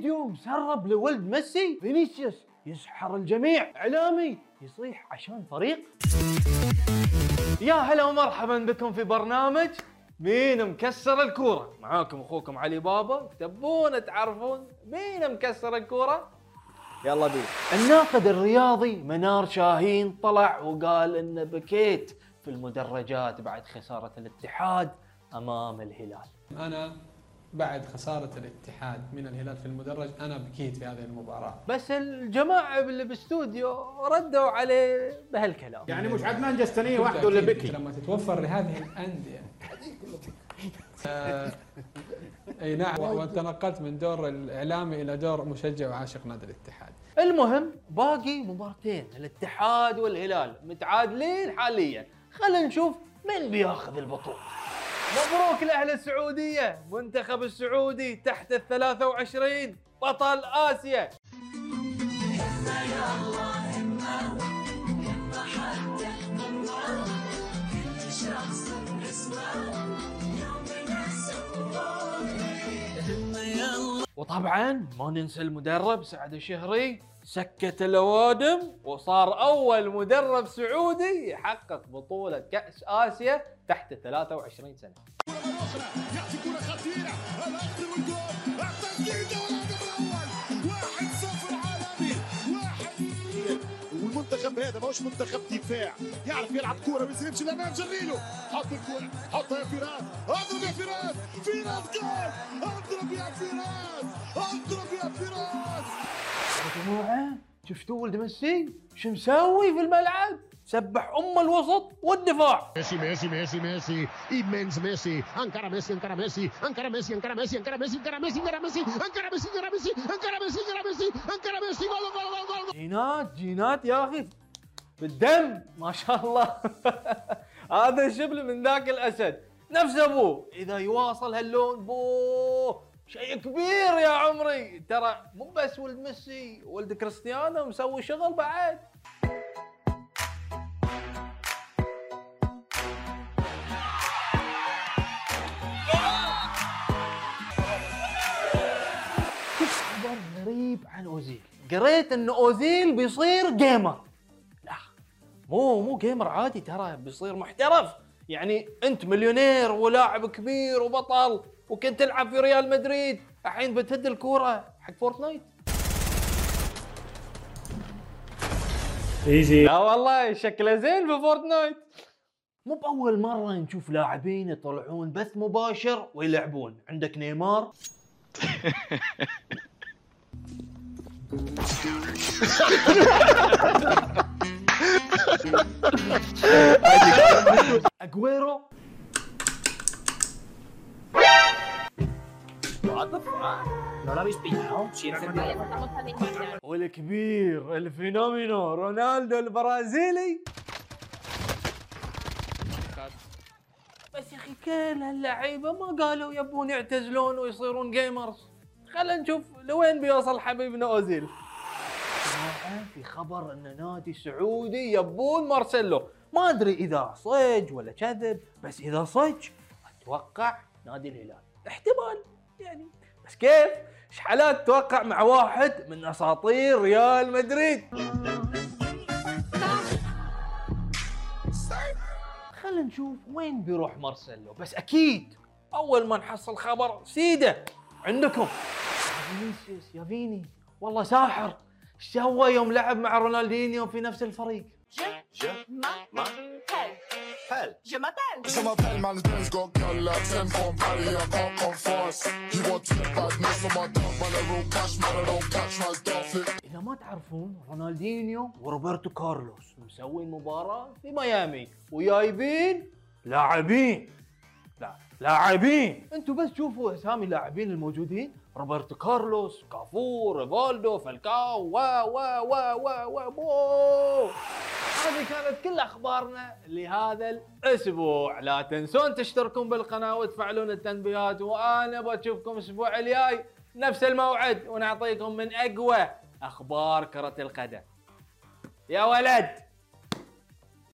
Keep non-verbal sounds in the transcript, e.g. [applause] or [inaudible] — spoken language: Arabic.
فيديو مسرب لولد ميسي فينيسيوس يسحر الجميع إعلامي يصيح عشان فريق. يا هلا ومرحبا بكم في برنامج مين مكسر الكورة؟ معاكم أخوكم علي بابا تبون تعرفون مين مكسر الكورة؟ يلا بينا. الناقد الرياضي منار شاهين طلع وقال إن بكيت في المدرجات بعد خسارة الاتحاد أمام الهلال. أنا بعد خسارة الاتحاد من الهلال في المدرج أنا بكيت في هذه المباراة. بس الجماعة اللي بالاستوديو ردوا عليه بهالكلام. يعني مش عدنان جستنية وحده اللي بكي. لما تتوفر لهذه الأندية. آه، [laughs] أي نعم وانت نقلت من دور الإعلامي إلى دور مشجع وعاشق نادي الاتحاد. المهم باقي مبارتين الاتحاد والهلال متعادلين حاليا. خلينا نشوف من بياخذ البطولة. مبروك لأهل السعودية. منتخب السعودي تحت ال 23 بطل آسيا. وطبعا ما ننسى المدرب سعد الشهري. سكت الأوادم وصار أول مدرب سعودي يحقق بطولة كأس آسيا تحت 23 سنة. والمنتخب هذا ماهوش منتخب دفاع يعرف يلعب كورة بس يمشي للأمام جريله حط الكورة حطها يا فراس اضرب يا فراس فراس جول اضرب يا فراس اضرب يا فراس. جماعة شفتوا ولد ميسي؟ شو مسوي في الملعب؟ سبح أم الوسط والدفاع. ميسي ميسي ميسي ميسي. إيمنز ميسي. أنكر ميسي أنكر ميسي. أنكر ميسي أنكر ميسي أنكر ميسي أنكر ميسي أنكر ميسي. أنكر ميسي أنكر ميسي أنكر ميسي أنكر ميسي. أنكر ميسي. جول جول جول جول جينات جينات يا أخي. بالدم. ما شاء الله. [laughs] هذا شبل من ذاك الأسد. نفس أبوه. إذا يواصل هاللون بوه. شيء كبير يا عمري. ترى مو بس ولد ميسي ولد كريستيانو مسوي شغل بعد. خبر غريب عن أوزيل؟ قريت إن أوزيل بيصير gamer لا مو مو gamer عادي ترى بيصير محترف. يعني أنت مليونير ولاعب كبير وبطل. وكنت تلعب في ريال مدريد. الحين بتهد الكورة حق Fortnite. easy. لا والله شكله زين في Fortnite. مو بأول مرة نشوف لاعبين يطلعون بث مباشر ويلعبون. عندك نيمار؟ [laughs] أجويرو؟ ¿No lo habéis pillado? Si era iniciar. والكبير الفينومينو رونالدو البرازيلي بس يا أخي كل هاللعيبه ما قالوا يبون يعتزلون ويصيرون جيمرز خلينا نشوف لوين بيوصل حبيبنا أوزيل. في خبر إن نادي سعودي يبون مارسيلو. ما أدري إذا صج ولا كذب بس إذا صج أتوقع نادي الهلال. احتمال. يعني. بس كيف؟ إيش حالات توقع مع واحد من أساطير ريال مدريد. خلينا نشوف وين بيروح مارسيلو. بس أكيد أول ما نحصل خبر سيدة عندكم. فينيسيوس يا فيني. والله ساحر. إيش سوى يوم لعب مع رونالدينيو في نفس الفريق؟ Je m'appelle Malden's got girl 10 from Paris, I can't come fast. You want to badness from my dog, man, I roll cash, man, I don't catch my stuff. اذا ما تعرفون رونالدينيو وروبرتو كارلوس مسوين مباراه في ميامي وجايبين لاعبين لا لاعبين. أنتم بس شوفوا اسامي اللاعبين الموجودين. روبرتو كارلوس كافور ريفالدو فالكاو و و و و و بو هذه كانت كل أخبارنا لهذا الأسبوع. لا تنسون تشتركون بالقناة وتفعلون التنبيهات وأنا بشوفكم الأسبوع الجاي نفس الموعد ونعطيكم من أقوى أخبار كرة القدم. يا ولد!